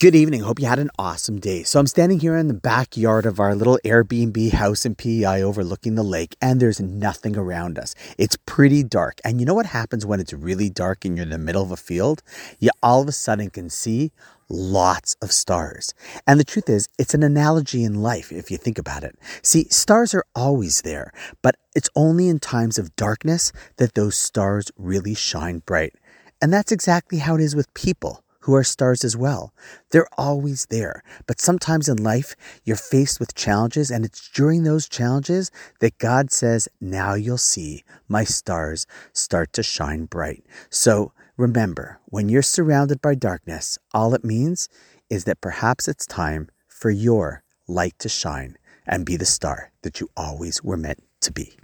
Good evening. Hope you had an awesome day. So, I'm standing here in the backyard of our little Airbnb house in PEI overlooking the lake, and there's nothing around us. It's pretty dark. And you know what happens when it's really dark and you're in the middle of a field? You all of a sudden can see lots of stars. And the truth is, it's an analogy in life if you think about it. See, stars are always there, but it's only in times of darkness that those stars really shine bright. And that's exactly how it is with people who are stars as well. They're always there. But sometimes in life, you're faced with challenges, and it's during those challenges that God says, Now you'll see my stars start to shine bright. So remember, when you're surrounded by darkness, all it means is that perhaps it's time for your light to shine and be the star that you always were meant to be.